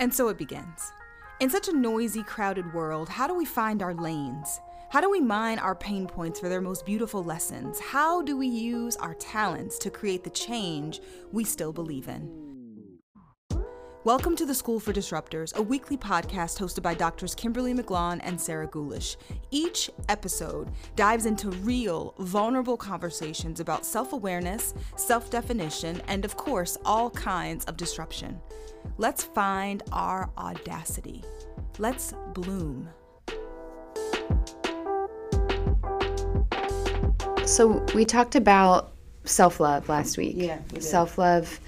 And so it begins. In such a noisy, crowded world, how do we find our lanes? How do we mine our pain points for their most beautiful lessons? How do we use our talents to create the change we still believe in? Welcome to the School for Disruptors, a weekly podcast hosted by doctors Kimberly McLaughlin and Sarah Gulish. Each episode dives into real, vulnerable conversations about self awareness, self definition, and of course, all kinds of disruption. Let's find our audacity. Let's bloom. So, we talked about self love last week. Yeah, we. Self love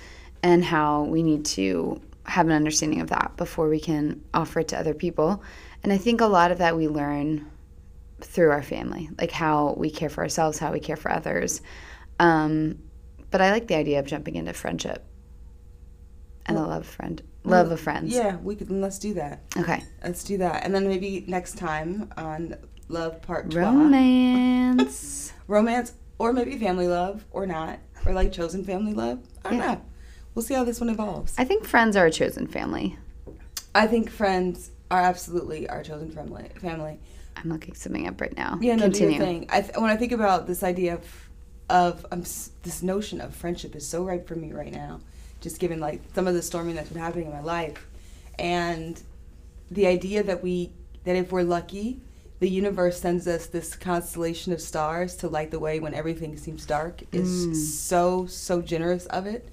and how we need to have an understanding of that before we can offer it to other people. And I think a lot of that we learn through our family, like how we care for ourselves, how we care for others. Um, but I like the idea of jumping into friendship and the love of friend, love of friends. Yeah, we could. Let's do that. Okay. Let's do that, and then maybe next time on Love Part Two, Romance. romance, or maybe family love, or not, or like chosen family love. I don't Yeah. know. We'll see how this one evolves. I think friends are a chosen family. I think friends are absolutely our chosen family. Family. I'm looking something up right now. Yeah, no, do Continue. your thing. I th- when I think about this idea of of um, this notion of friendship is so right for me right now. Just given like some of the storming that's been happening in my life, and the idea that we that if we're lucky, the universe sends us this constellation of stars to light the way when everything seems dark is Mm. so so generous of it.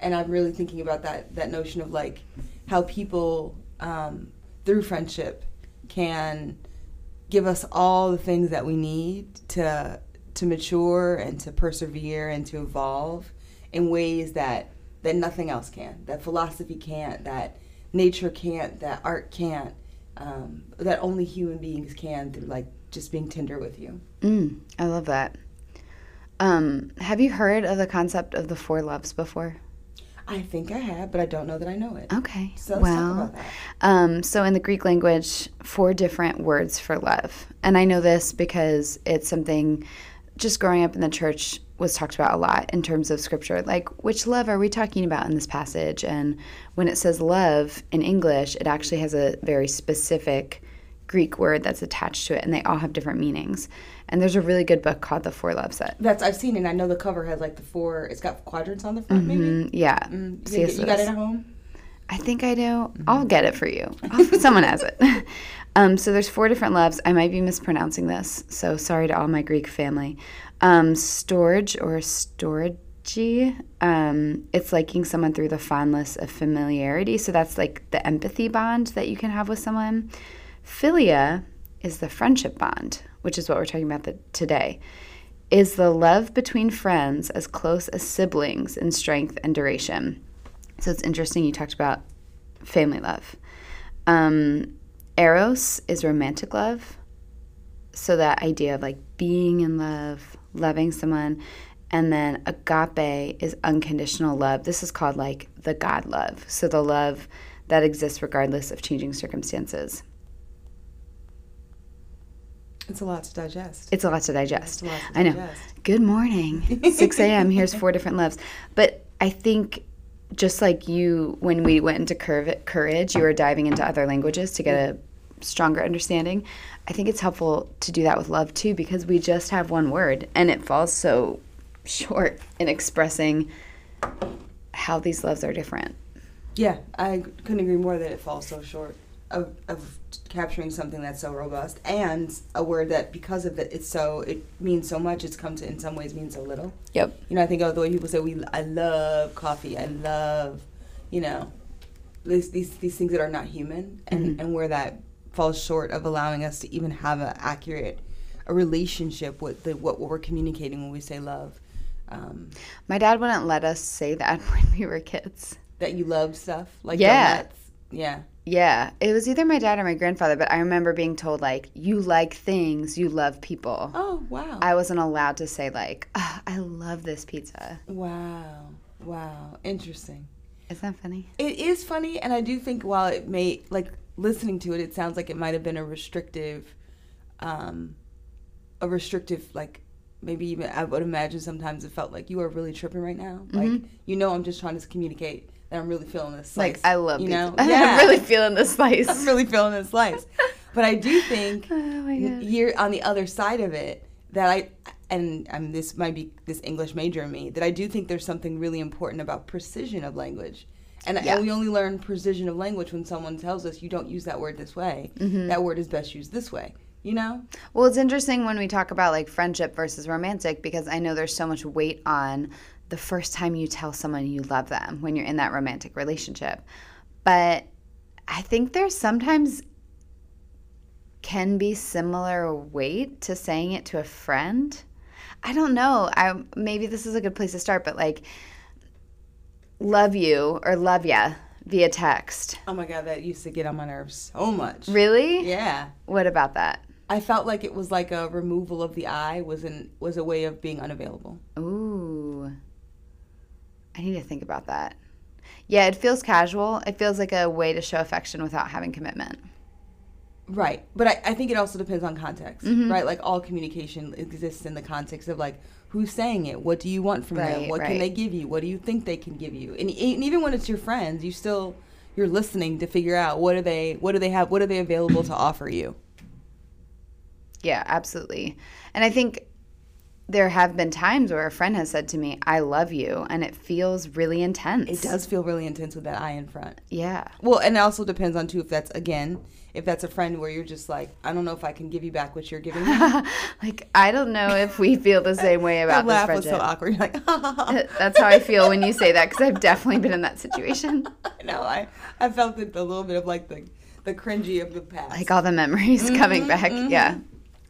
And I'm really thinking about that that notion of like how people um, through friendship can give us all the things that we need to to mature and to persevere and to evolve in ways that that nothing else can that philosophy can't that nature can't that art can't um, that only human beings can through like just being tender with you Mm, I love that. Um, have you heard of the concept of the four loves before? I think i have but i don't know that i know it Okay. so let's well, talk about that Um, so in the Greek language, four different words for love. And I know this because it's something just growing up in the church was talked about a lot in terms of scripture. Like, which love are we talking about in this passage? And when it says love in English, it actually has a very specific Greek word that's attached to it, and they all have different meanings. And there's a really good book called The Four Loves Set. that's i've seen it and i know the cover has like the four it's got quadrants on the front maybe Mm, yeah. mm, you, you got it at home I think I do. I'll get it for you. Someone has it. Um, so there's four different loves. I might be mispronouncing this, so sorry to all my Greek family. Um, storge or storgy. Um, it's liking someone through the fondness of familiarity. So that's like the empathy bond that you can have with someone. Philia is the friendship bond, which is what we're talking about the, today. Is the love between friends as close as siblings in strength and duration? So it's interesting you talked about family love. Um, eros is romantic love. So that idea of like being in love, loving someone. And then agape is unconditional love. This is called like the God love. So the love that exists regardless of changing circumstances. It's a lot to digest It's a lot to digest. Lot to I know. digest. Good morning. 6 a.m. Here's four different loves. But I think just like you, when we went into courage, you were diving into other languages to get a stronger understanding. I think it's helpful to do that with love too because we just have one word and it falls so short in expressing how these loves are different. Yeah, I couldn't agree more that it falls so short of, of capturing something that's so robust and a word that because of it, it's so it means so much. It's come to in some ways mean so little. Yep. You know, I think of the way people say we. I love coffee. I love, you know, these these, these things that are not human, and and where that falls short of allowing us to even have an accurate a relationship with the what we're communicating when we say love. Um, My dad wouldn't let us say that when we were kids. that you love stuff like Yeah. donuts. Yeah. Yeah, it was either my dad or my grandfather, but I remember being told like, "You like things, you love people." Oh wow. I wasn't allowed to say like, "Ah, "I love this pizza." Wow. Wow. Interesting. Isn't that funny? It is funny, and I do think while it may, like, listening to it, it sounds like it might have been a restrictive, um, a restrictive, like, maybe even, I would imagine sometimes it felt like you are really tripping right now. Like, you know, I'm just trying to communicate that I'm really feeling this slice. Like I love you pizza. know. I'm really feeling the slice. I'm really feeling the slice. But I do think oh you're on the other side of it that I and um, this might be this English major in me that I do think there's something really important about precision of language. And, Yeah. and we only learn precision of language when someone tells us you don't use that word this way. Mm-hmm. That word is best used this way. You know? Well, it's interesting when we talk about like friendship versus romantic because I know there's so much weight on the first time you tell someone you love them when you're in that romantic relationship. But I think there's sometimes can be similar weight to saying it to a friend. I don't know. I maybe this is a good place to start, but like love you or love ya via text. Oh my god, that used to get on my nerves so much. Really? Yeah. What about that? I felt like it was like a removal of the I was an was a way of being unavailable. Ooh. I need to think about that. Yeah, it feels casual. It feels like a way to show affection without having commitment. Right. But I, I think it also depends on context. Mm-hmm. Right? Like all communication exists in the context of like who's saying it? What do you want from them? Right, What can they give you? What do you think they can give you? And, and even when it's your friends, you still you're listening to figure out what are they what do they have what are they available to offer you? Yeah, absolutely. And I think there have been times where a friend has said to me, I love you, and it feels really intense. It does feel really intense with that I in front. Yeah. Well, and it also depends on too if that's again if that's a friend where you're just like I don't know if I can give you back what you're giving me. like, I don't know if we feel the same way about this laugh was so awkward. You're like, ha, ha, ha. That's how I feel when you say that because I've definitely been in that situation. no, I I felt it a little bit of like the the cringy of the past. Like all the memories coming mm-hmm, back. Yeah. Mm-hmm.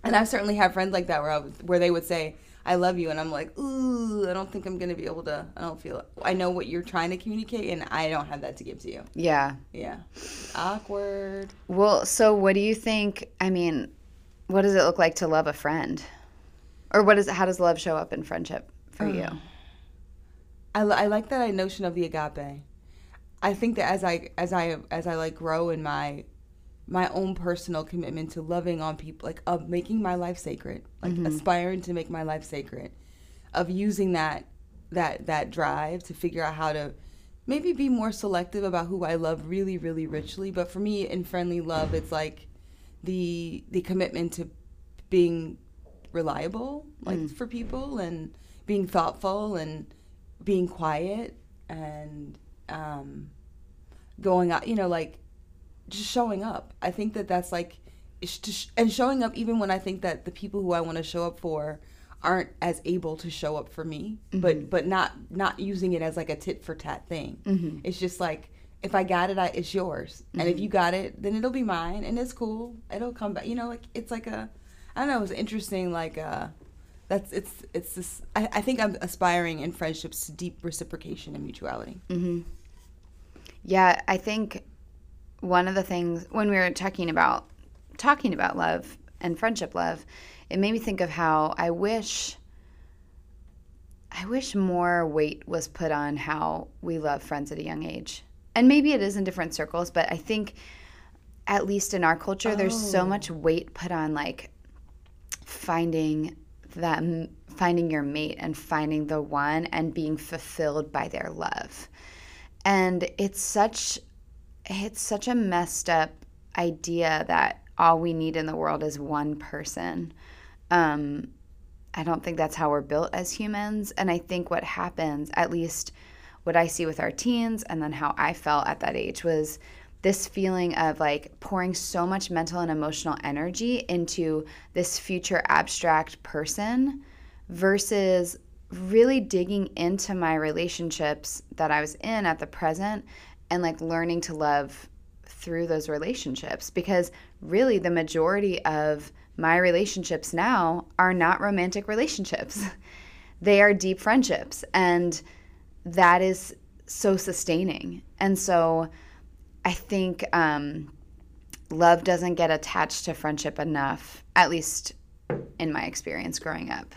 and I've certainly had friends like that where I where they would say I love you, and I'm like, ooh, I don't think I'm gonna be able to. I don't feel. I know what you're trying to communicate, and I don't have that to give to you. Yeah. Yeah, awkward. Well, so what do you think? I mean, what does it look like to love a friend? Or what is how does love show up in friendship for you? I, I like that notion of the agape. I think that as I as I as I like grow in my my own personal commitment to loving on people, like of making my life sacred, like aspiring to make my life sacred, of using that that that drive to figure out how to maybe be more selective about who I love really really richly. But for me, in friendly love, it's like the the commitment to being reliable, like for people, and being thoughtful and being quiet and um, going out, you know, like just showing up. I think that that's like, and showing up even when I think that the people who I want to show up for aren't as able to show up for me, but mm-hmm. but not not using it as like a tit for tat thing. Mm-hmm. It's just like if I got it, I, it's yours, and if mm-hmm. you got it, then it'll be mine, and it's cool. It'll come back. You know, like it's like a, I don't know. It's interesting. Like uh, that's it's it's this. I, I think I'm aspiring in friendships to deep reciprocation and mutuality. Yeah, I think one of the things when we were talking about talking about love and friendship love, it made me think of how I wish I wish more weight was put on how we love friends at a young age. And maybe it is in different circles, but I think at least in our culture there's so oh. much weight put on like finding that finding your mate and finding the one and being fulfilled by their love and it's such it's such a messed up idea that all we need in the world is one person. Um, i don't think that's how we're built as humans and i think what happens at least what i see with our teens and then how i felt at that age was this feeling of like pouring so much mental and emotional energy into this future abstract person versus really digging into my relationships that I was in at the present and like learning to love through those relationships because really the majority of my relationships now are not romantic relationships. they are deep friendships and that is so sustaining. And so I think um, love doesn't get attached to friendship enough, at least in my experience growing up.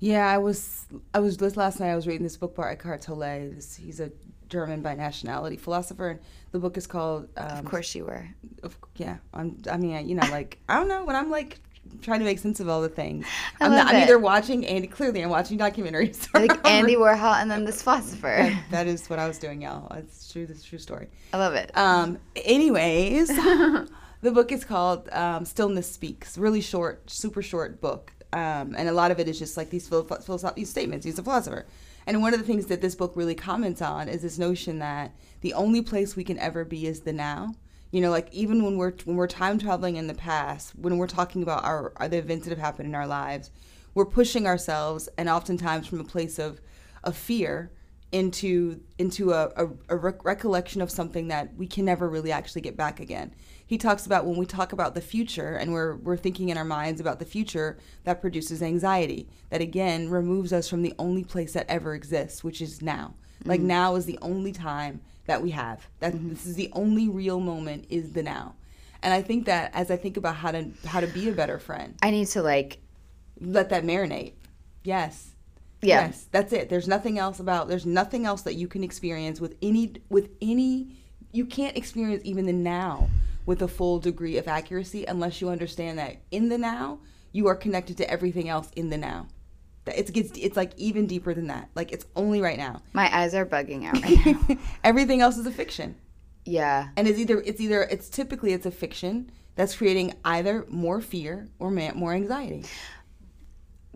Yeah, I was I was last night. I was reading this book by Eckhart Tolle. This, he's a German by nationality philosopher, and the book is called. Um, Of course you were. of, yeah, I'm, I mean, you know, like I don't know when I'm like trying to make sense of all the things. I I'm, love not, I'm either watching Andy. Clearly, I'm watching documentaries. like Andy Warhol and then this philosopher. That- that is what I was doing, y'all. It's true. This true story. I love it. Um, anyways, the book is called um, Stillness Speaks. Really short, super short book. Um, and a lot of it is just like these philosoph- philosoph- statements. He's a philosopher. And one of the things that this book really comments on is this notion that the only place we can ever be is the now. You know, like even when we're when we're time traveling in the past, when we're talking about our, our the events that have happened in our lives, we're pushing ourselves, and oftentimes from a place of of fear into into a, a, a rec- recollection of something that we can never really actually get back again. He talks about when we talk about the future and we're we're thinking in our minds about the future that produces anxiety. That again removes us from the only place that ever exists, which is now. Like mm-hmm. now is the only time that we have. That mm-hmm. this is the only real moment is the now. And I think that as I think about how to how to be a better friend, I need to like let that marinate. Yes. Yeah. Yes, that's it. There's nothing else about there's nothing else that you can experience with any with any you can't experience even the now with a full degree of accuracy unless you understand that in the now you are connected to everything else in the now. That It gets it's like even deeper than that. Like it's only right now. my eyes are bugging out right now. everything else is a fiction. yeah. And it's either it's either it's typically it's a fiction that's creating either more fear or ma- more anxiety.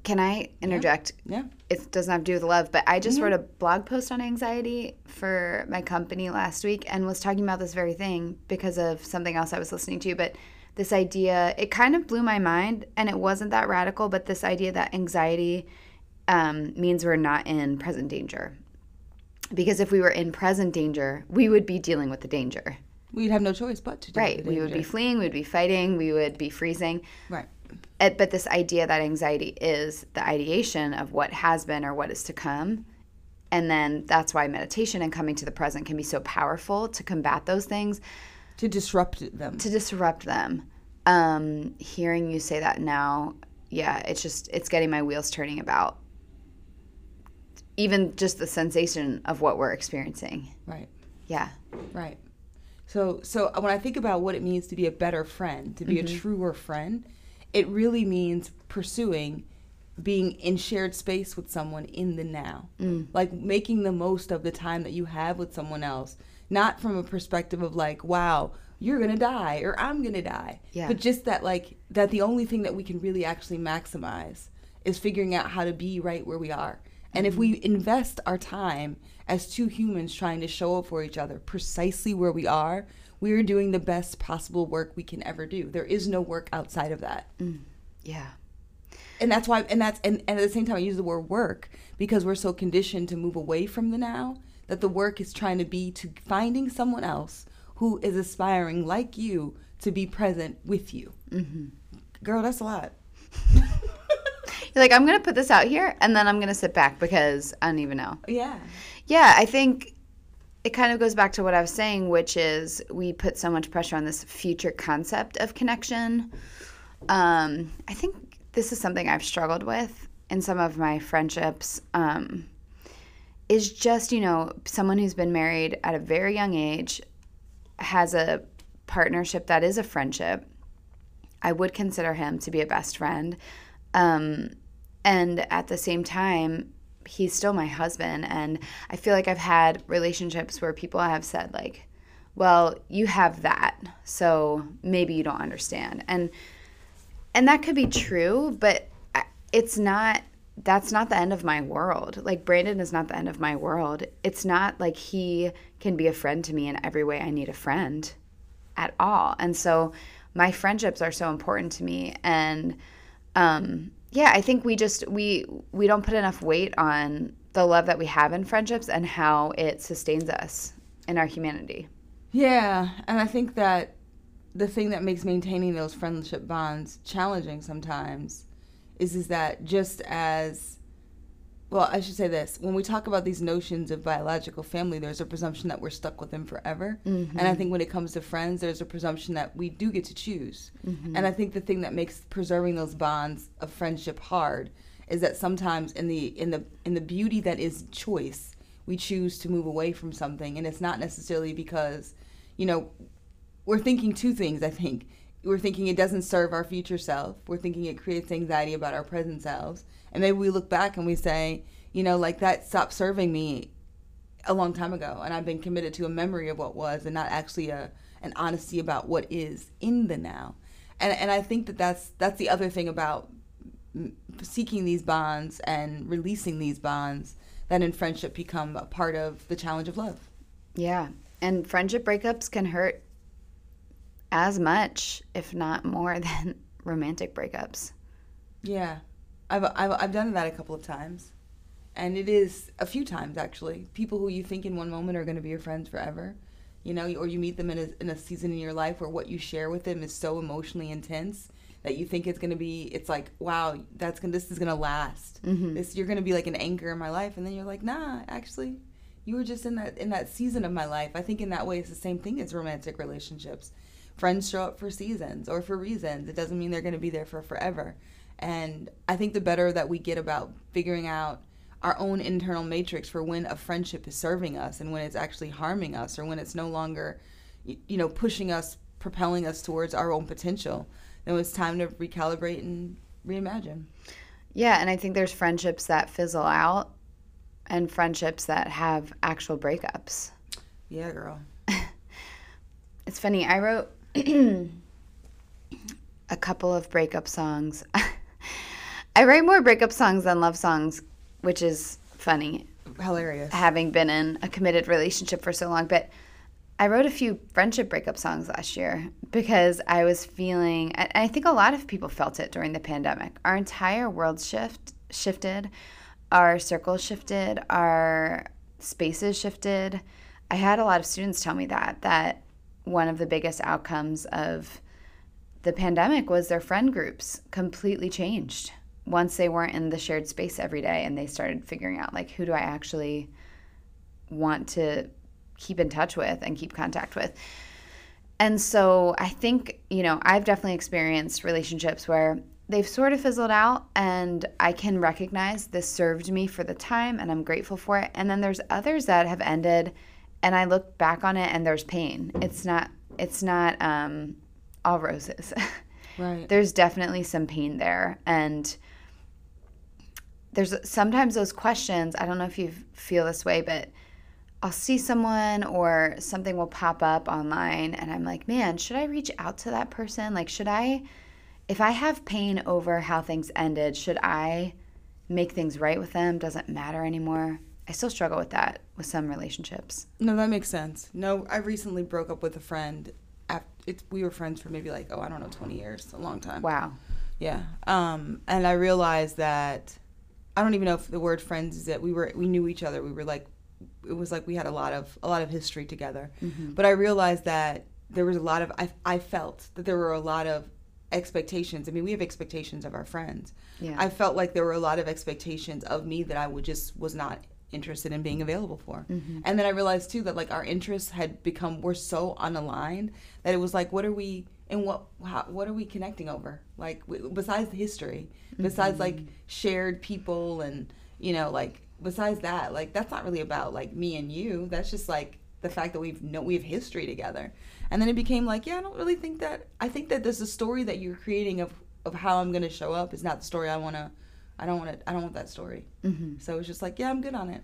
Can I interject? Yeah. It doesn't have to do with love, but I just wrote a blog post on anxiety for my company last week and was talking about this very thing because of something else I was listening to. But this idea, it kind of blew my mind and it wasn't that radical, but this idea that anxiety um, means we're not in present danger. Because if we were in present danger, we would be dealing with the danger. We'd have no choice but to do Right. We would be fleeing, we would be fighting, we would be freezing. right. Uh, but this idea that anxiety is the ideation of what has been or what is to come and then that's why meditation and coming to the present can be so powerful to combat those things to disrupt them. to disrupt them um, hearing you say that now yeah it's just it's getting my wheels turning about even just the sensation of what we're experiencing right. yeah Right. So so when I think about what it means to be a better friend, to be a truer friend, it really means pursuing being in shared space with someone in the now. Mm. Like making the most of the time that you have with someone else, not from a perspective of like, wow, you're going to die or I'm going to die. Yeah. But just that like that the only thing that we can really actually maximize is figuring out how to be right where we are. And if mm. we invest our time as two humans trying to show up for each other precisely where we are, we are doing the best possible work we can ever do. There is no work outside of that. yeah And that's why and that's and, and at the same time I use the word work because we're so conditioned to move away from the now that the work is trying to be to finding someone else who is aspiring like you to be present with you. Mm-hmm. Girl, that's a lot. you're like i'm gonna put this out here and then i'm gonna sit back because i don't even know Yeah. Yeah, I think it kind of goes back to what I was saying, which is we put so much pressure on this future concept of connection. Um, I think this is something I've struggled with in some of my friendships. Um, is just, you know, someone who's been married at a very young age has a partnership that is a friendship. I would consider him to be a best friend. Um, and at the same time, he's still my husband. And I feel like I've had relationships where people have said, like, well, you have that, so maybe you don't understand. And and that could be true, but it's not that's not the end of my world. Like Brandon is not the end of my world. It's not like he can be a friend to me in every way I need a friend at all. And so my friendships are so important to me and um yeah, I think we just we we don't put enough weight on the love that we have in friendships and how it sustains us in our humanity. Yeah, and I think that the thing that makes maintaining those friendship bonds challenging sometimes is is that just as well, I should say this. When we talk about these notions of biological family, there's a presumption that we're stuck with them forever. And I mm-hmm. think when it comes to friends, there's a presumption that we do get to choose. Mm-hmm. And I think the thing that makes preserving those bonds of friendship hard is that sometimes in the in the in the beauty that is choice, we choose to move away from something and it's not necessarily because, you know, we're thinking two things, I think. we're thinking it doesn't serve our future self. We're thinking it creates anxiety about our present selves. And maybe we look back and we say, you know, like that stopped serving me a long time ago. And I've been committed to a memory of what was and not actually a, an honesty about what is in the now. And, and I think that that's, that's the other thing about seeking these bonds and releasing these bonds that in friendship become a part of the challenge of love. Yeah. And friendship breakups can hurt as much, if not more, than romantic breakups. Yeah. I've, I've, I've done that a couple of times. And it is a few times, actually. People who you think in one moment are going to be your friends forever, you know, or you meet them in a, in a season in your life where what you share with them is so emotionally intense that you think it's going to be it's like wow that's to this is going to last mm-hmm. this you're going to be like an anchor in my life and then you're like nah actually you were just in that in that season of my life i think in that way it's the same thing as romantic relationships friends show up for seasons or for reasons it doesn't mean they're going to be there for forever and i think the better that we get about figuring out our own internal matrix for when a friendship is serving us and when it's actually harming us or when it's no longer you know pushing us propelling us towards our own potential then it's time to recalibrate and reimagine. Yeah and i think there's friendships that fizzle out and friendships that have actual breakups. Yeah girl. It's funny i wrote a couple of breakup songs i write more breakup songs than love songs which is funny. Hilarious. Having been in a committed relationship for so long. But I wrote a few friendship breakup songs last year because I was feeling, and I think a lot of people felt it during the pandemic. Our entire world shift shifted, our circles shifted, our spaces shifted. I had a lot of students tell me that, that one of the biggest outcomes of the pandemic was their friend groups completely changed once they weren't in the shared space every day and they started figuring out like who do I actually want to keep in touch with and keep contact with. And so I think, you know, I've definitely experienced relationships where they've sort of fizzled out and I can recognize this served me for the time and I'm grateful for it. And then there's others that have ended and I look back on it and there's pain. It's not it's not um all roses. Right. there's definitely some pain there and there's sometimes those questions i don't know if you feel this way but i'll see someone or something will pop up online and i'm like man should i reach out to that person? Like should i if i have pain over how things ended should i make things right with them? Doesn't matter anymore. I still struggle with that with some relationships. No that makes sense. No i recently broke up with a friend after, we were friends for maybe like oh i don't know 20 years a long time. Wow. Yeah um, and i realized that I don't even know if the word friends is it. We were we knew each other. We were like it was like we had a lot of a lot of history together. Mm-hmm. But I realized that there was a lot of I I felt that there were a lot of expectations. I mean, we have expectations of our friends. Yeah. I felt like there were a lot of expectations of me that I would just was not interested in being available for. Mm-hmm. And then I realized too that like our interests had become were so unaligned that it was like what are we and what how, what are we connecting over? Like w- besides the history mm-hmm. besides like shared people and you know like besides that like that's not really about like me and you. That's just like the fact that we've know we have history together. And then it became like yeah i don't really think that i think that there's a story that you're creating of of how i'm going to show up. Is not the story i want to i don't want to i don't want that story. Mm-hmm. so it's just like yeah i'm good on it.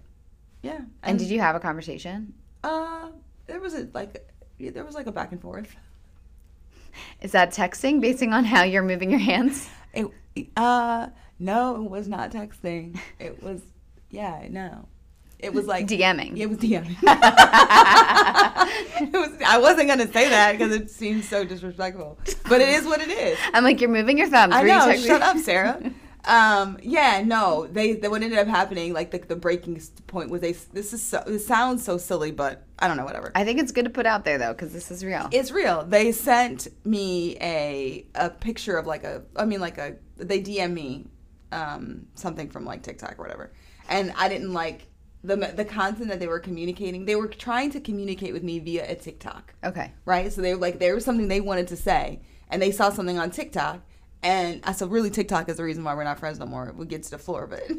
Yeah. And, and did you have a conversation? Uh there was a like there was like a back and forth is that texting basing on how you're moving your hands? It, uh, no, it was not texting. It was, yeah, no. It was like DMing. It was DMing. it was. I wasn't gonna say that because it seems so disrespectful, but it is what it is. I'm like, you're moving your thumbs. I know. Shut up, Sarah. Um, yeah, no, they, they what ended up happening, like the, the breaking point was they this is so, this sounds so silly, but I don't know, whatever. I think it's good to put out there though, because this is real. It's real. They sent me a a picture of like a, I mean like a they DM me um, something from like TikTok or whatever, and I didn't like the the content that they were communicating. They were trying to communicate with me via a TikTok. Okay. Right. So they were like there was something they wanted to say, and they saw something on TikTok and I said, really, TikTok is the reason why we're not friends no more. We get to the floor it.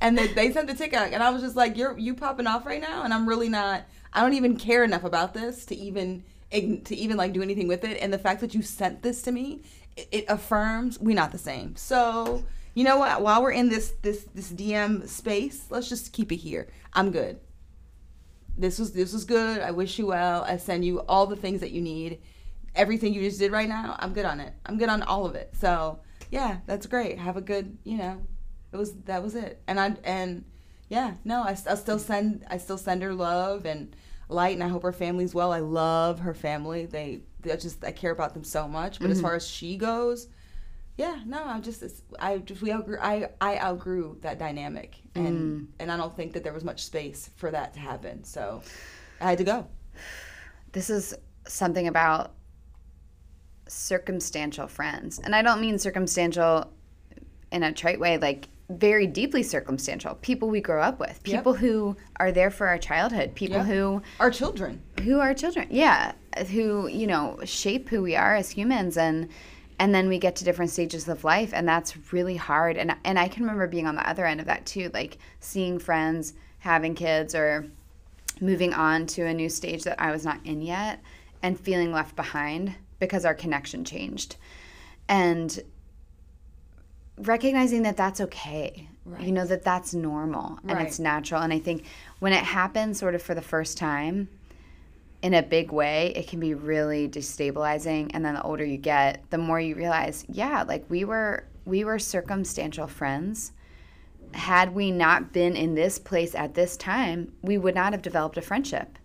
and they, they sent the TikTok, and I was just like, "You're you popping off right now," and I'm really not. I don't even care enough about this to even to even like do anything with it. And the fact that you sent this to me, it, it affirms we're not the same. So you know what? While we're in this this this DM space, let's just keep it here. I'm good. This was this was good. I wish you well. I send you all the things that you need. Everything you just did right now, I'm good on it. I'm good on all of it. So yeah, that's great. Have a good, you know, it was that was it. And I and yeah, no, I, I still send I still send her love and light, and I hope her family's well. I love her family. They they just I care about them so much. But as mm-hmm. far as she goes, yeah, no, I'm just I just we outgrew I I outgrew that dynamic, and mm. and I don't think that there was much space for that to happen. So I had to go. this is something about circumstantial friends. And I don't mean circumstantial in a trite way, like very deeply circumstantial. People we grow up with, people who are there for our childhood, people Yep. who are children. who are children yeah who you know shape who we are as humans and and then we get to different stages of life and that's really hard and and I can remember being on the other end of that too like seeing friends having kids or moving on to a new stage that I was not in yet and feeling left behind because our connection changed. And recognizing that that's okay you know that that's normal and Right. it's natural. And i think when it happens sort of for the first time in a big way it can be really destabilizing. And then the older you get the more you realize yeah like we were we were circumstantial friends. Had we not been in this place at this time we would not have developed a friendship.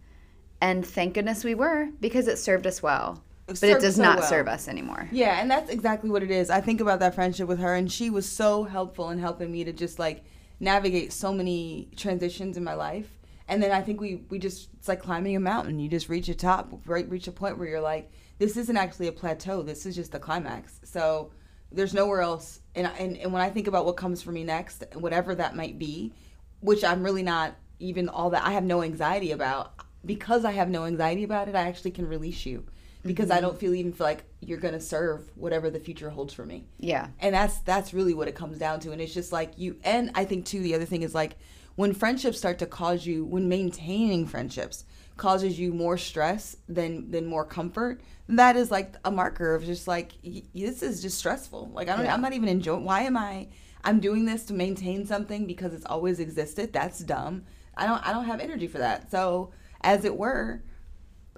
And thank goodness we were because it served us well but it does so not well. serve us anymore Yeah, and that's exactly what it is. I think about that friendship with her, and she was so helpful in helping me to just like navigate so many transitions in my life. And then I think we we just it's like climbing a mountain. You just reach a top, right? Reach a point where you're like, this isn't actually a plateau. This is just the climax. So there's nowhere else. And and and when I think about what comes for me next, whatever that might be, which I'm really not even all that I have no anxiety about because I have no anxiety about it, I actually can release you because I mm-hmm. don't feel even feel like you're gonna serve whatever the future holds for me. yeah And that's that's really what it comes down to. And it's just like you and I think too the other thing is like when friendships start to cause you when maintaining friendships causes you more stress than than more comfort, that is like a marker of just like y- this is just stressful. Like I don't Yeah. I'm not even enjoying why am I I'm doing this to maintain something because it's always existed. That's dumb. I don't I don't have energy for that. So as it were,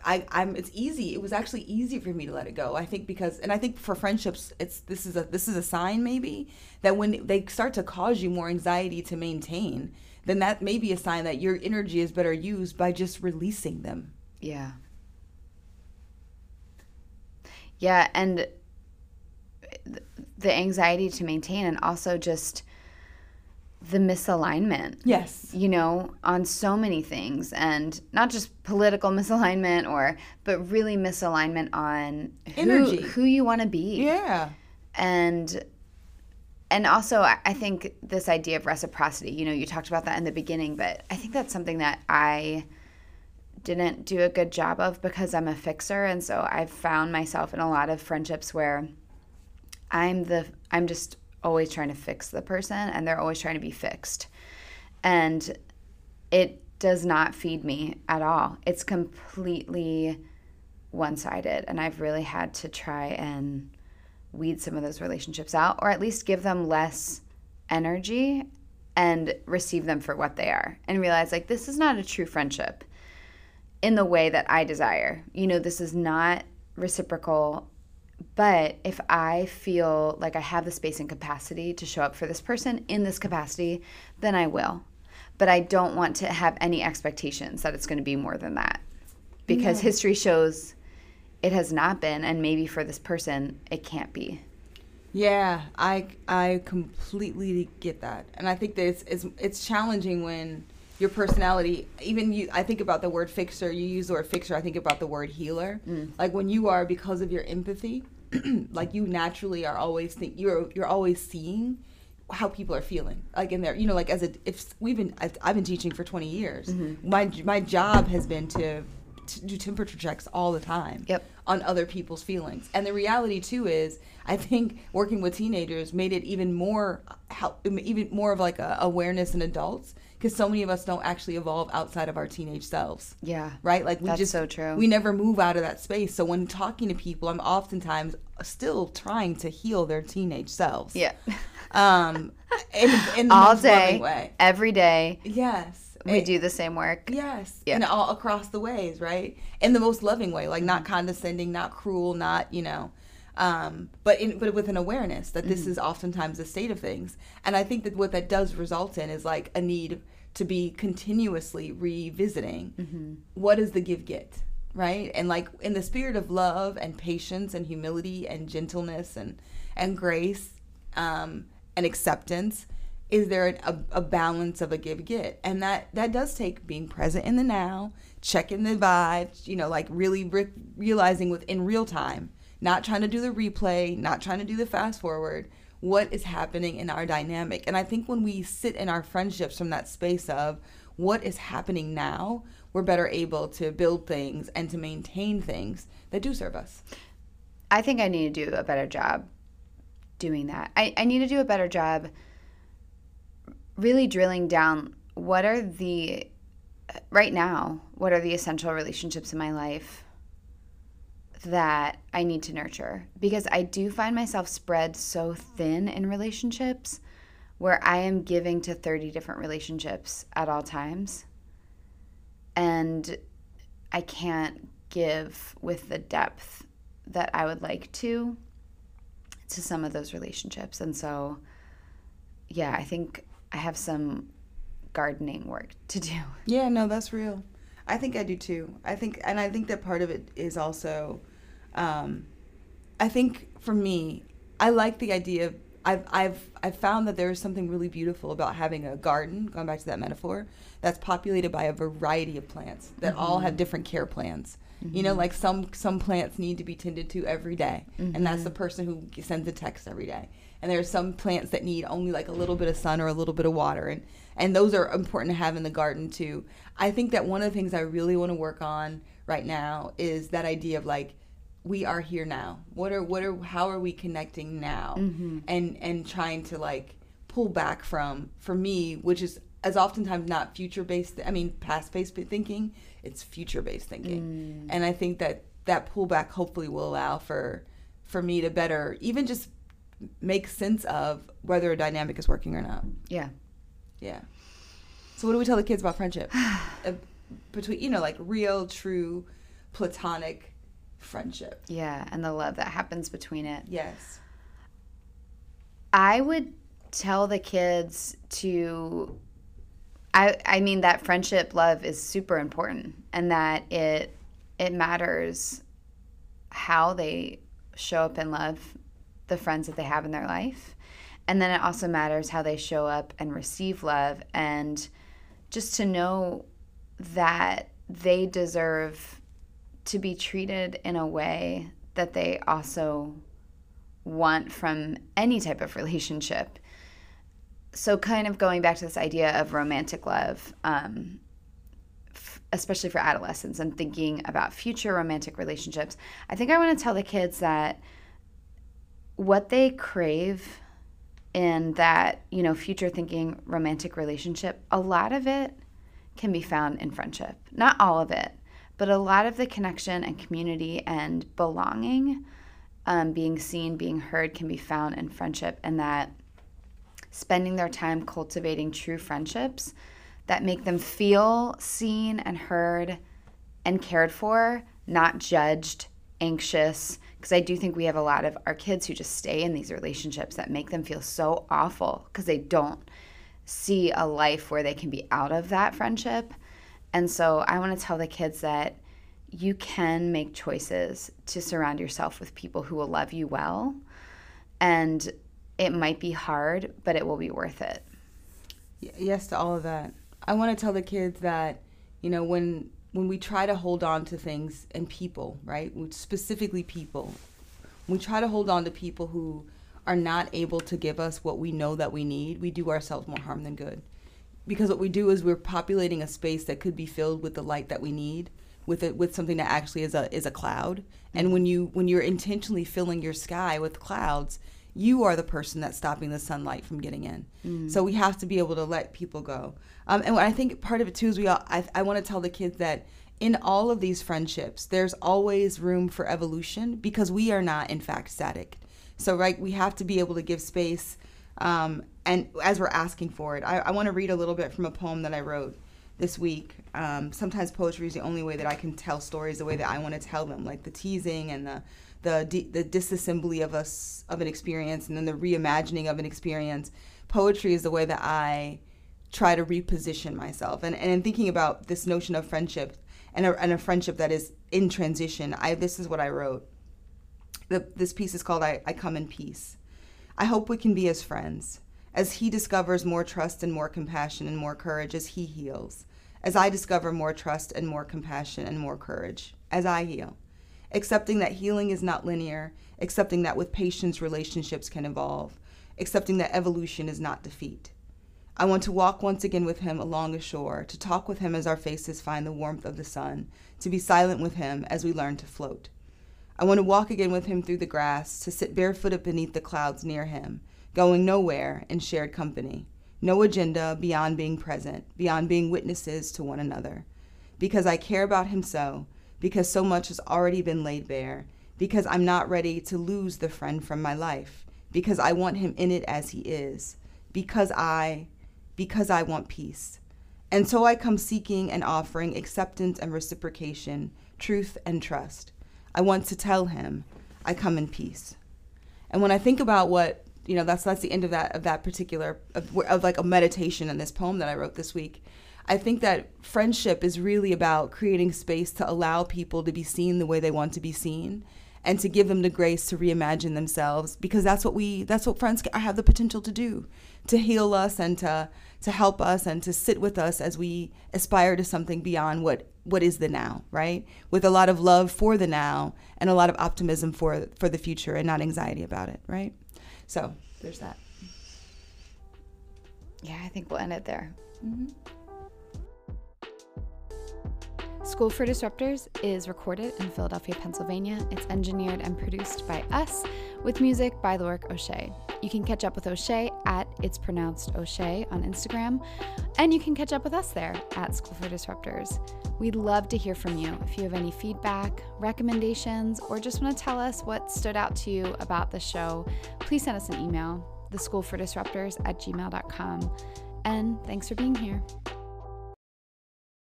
I, I'm it's easy. It was actually easy for me to let it go. I think because and I think for friendships it's this is a this is a sign maybe that when they start to cause you more anxiety to maintain, then that may be a sign that your energy is better used by just releasing them. Yeah. Yeah, and the anxiety to maintain, and also just the misalignment. Yes. You know, on so many things, and not just political misalignment, or but really misalignment on who, Energy. who you want to be Yeah. and and also I I think this idea of reciprocity you know you talked about that in the beginning but I think that's something that I didn't do a good job of because I'm a fixer and so I've found myself in a lot of friendships where I'm the I'm just always trying to fix the person and they're always trying to be fixed and it does not feed me at all it's completely one-sided and I've really had to try and weed some of those relationships out or at least give them less energy and receive them for what they are and realize like this is not a true friendship in the way that I desire. You know, this is not reciprocal, but if I feel like I have the space and capacity to show up for this person in this capacity, then I will. But I don't want to have any expectations that it's going to be more than that. Because history shows it has not been and maybe for this person it can't be. Yeah, I I completely get that, and I think that it's it's, it's challenging when your personality. Even you, I think about the word fixer. You use the word fixer. I think about the word healer. Mm. Like when you are because of your empathy, like you naturally are always think you're you're always seeing how people are feeling like in there you know like as a if we've been i've, I've been teaching for 20 years mm-hmm. my my job has been to, to do temperature checks all the time Yep. on other people's feelings. And the reality too is, I think working with teenagers made it even more help, even more of like a awareness in adults because so many of us don't actually evolve outside of our teenage selves Yeah. right like we That's just so true. we never move out of that space so when talking to people i'm oftentimes still trying to heal their teenage selves Yeah. um in, in the All most loving day, way every day, yes we It- do the same work. Yes. Yeah. And all across the ways, right? In the most loving way, like not condescending, not cruel, not, you know, um, but in, but with an awareness that this is oftentimes the state of things. And I think that what that does result in is like a need to be continuously revisiting what is the give get, right? And like in the spirit of love and patience and humility and gentleness and and grace um, and acceptance is there a, a balance of a give get and that that does take being present in the now checking the vibes you know like really re- realizing within real time not trying to do the replay not trying to do the fast forward what is happening in our dynamic? And i think when we sit in our friendships from that space of what is happening now we're better able to build things and to maintain things that do serve us. I think I need to do a better job doing that. I, I need to do a better job really drilling down what are the, right now, what are the essential relationships in my life that I need to nurture? Because I do find myself spread so thin in relationships where I am giving to 30 different relationships at all times. And I can't give with the depth that I would like to to some of those relationships. And so, yeah, I think I have some gardening work to do. Yeah, no, that's real. I think I do too. I think, and I think that part of it is also, um, I think for me, I like the idea of. I've, I've, I've found that there is something really beautiful about having a garden, going back to that metaphor, that's populated by a variety of plants that all have mm-hmm. different care plans. You know, mm-hmm. like some some plants need to be tended to every day, and that's the mm-hmm. person who sends a text every day. And there are some plants that need only like a little bit of sun or a little bit of water, and and those are important to have in the garden too. I think that one of the things I really want to work on right now is that idea of like we are here now. What are what are how are we connecting now? Mm-hmm. And and trying to like pull back from for me, which is as oftentimes not future based. I mean, past based thinking. It's future based thinking, mm. and I think that that pullback hopefully will allow for for me to better even just make sense of whether a dynamic is working or not. Yeah. Yeah. So what do we tell the kids about friendship? Uh, Between you know, like real, true, platonic friendship. Yeah. And the love that happens between it. Yes. I would tell the kids to I I mean that friendship love is super important and that it it matters how they show up in love the friends that they have in their life. And then it also matters how they show up and receive love and just to know that they deserve to be treated in a way that they also want from any type of relationship. So, kind of going back to this idea of romantic love, um, f- especially for adolescents and thinking about future romantic relationships, I think I want to tell the kids that what they crave in that, you know, future thinking romantic relationship, a lot of it can be found in friendship. Not all of it, but a lot of the connection and community and belonging um, being seen, being heard can be found in friendship, and that spending their time cultivating true friendships that make them feel seen and heard and cared for, not judged, anxious. Because I do think we have a lot of our kids who just stay in these relationships that make them feel so awful because they don't see a life where they can be out of that friendship. And so I want to tell the kids that you can make choices to surround yourself with people who will love you well. And it might be hard, but it will be worth it. Yes to all of that. I want to tell the kids that, you know, when when we try to hold on to things and people, right? Specifically people. When we try to hold on to people who are not able to give us what we know that we need, we do ourselves more harm than good. Because what we do is we're populating a space that could be filled with the light that we need, with it with something that actually is a is a cloud. And mm-hmm. when you when you're intentionally filling your sky with clouds, you are the person that's stopping the sunlight from getting in. Mm. So we have to be able to let people go. Um, and I think part of it too is we all, I, I want to tell the kids that in all of these friendships, there's always room for evolution because we are not, in fact, static. So, right, we have to be able to give space. Um, and as we're asking for it, I, I want to read a little bit from a poem that I wrote this week. Um, sometimes poetry is the only way that I can tell stories the way that I want to tell them, like the teasing and the the the disassembly of us of an experience, and then the reimagining of an experience. Poetry is the way that I try to reposition myself. And and in thinking about this notion of friendship and a, and a friendship that is in transition, I this is what I wrote. The, this piece is called I, I Come in Peace. I hope we can be as friends, as he discovers more trust and more compassion and more courage as he heals, as I discover more trust and more compassion and more courage as I heal, accepting that healing is not linear, accepting that with patience relationships can evolve, accepting that evolution is not defeat. I want to walk once again with him along the shore, to talk with him as our faces find the warmth of the sun, to be silent with him as we learn to float. I want to walk again with him through the grass, to sit barefooted beneath the clouds near him, going nowhere in shared company. No agenda beyond being present, beyond being witnesses to one another. Because I care about him so, because so much has already been laid bare, because I'm not ready to lose the friend from my life, because I want him in it as he is, because I because I want peace. And so I come seeking and offering acceptance and reciprocation, truth and trust. I want to tell him, I come in peace. And when I think about what you know, that's that's the end of that of that particular of, of like a meditation in this poem that I wrote this week. I think that friendship is really about creating space to allow people to be seen the way they want to be seen and to give them the grace to reimagine themselves because that's what we that's what friends have the potential to do to heal us and to to help us and to sit with us as we aspire to something beyond what what is the now, right? With a lot of love for the now and a lot of optimism for for the future and not anxiety about it, right? So there's that. Yeah, I think we'll end it there. Mm-hmm. School for Disruptors is recorded in Philadelphia, Pennsylvania. It's engineered and produced by us with music by Lorik O'Shea. You can catch up with O'Shea at It's Pronounced O'Shea on Instagram, and you can catch up with us there at School for Disruptors. We'd love to hear from you. If you have any feedback, recommendations, or just want to tell us what stood out to you about the show, please send us an email, theschoolfordisruptors at gmail.com. And thanks for being here.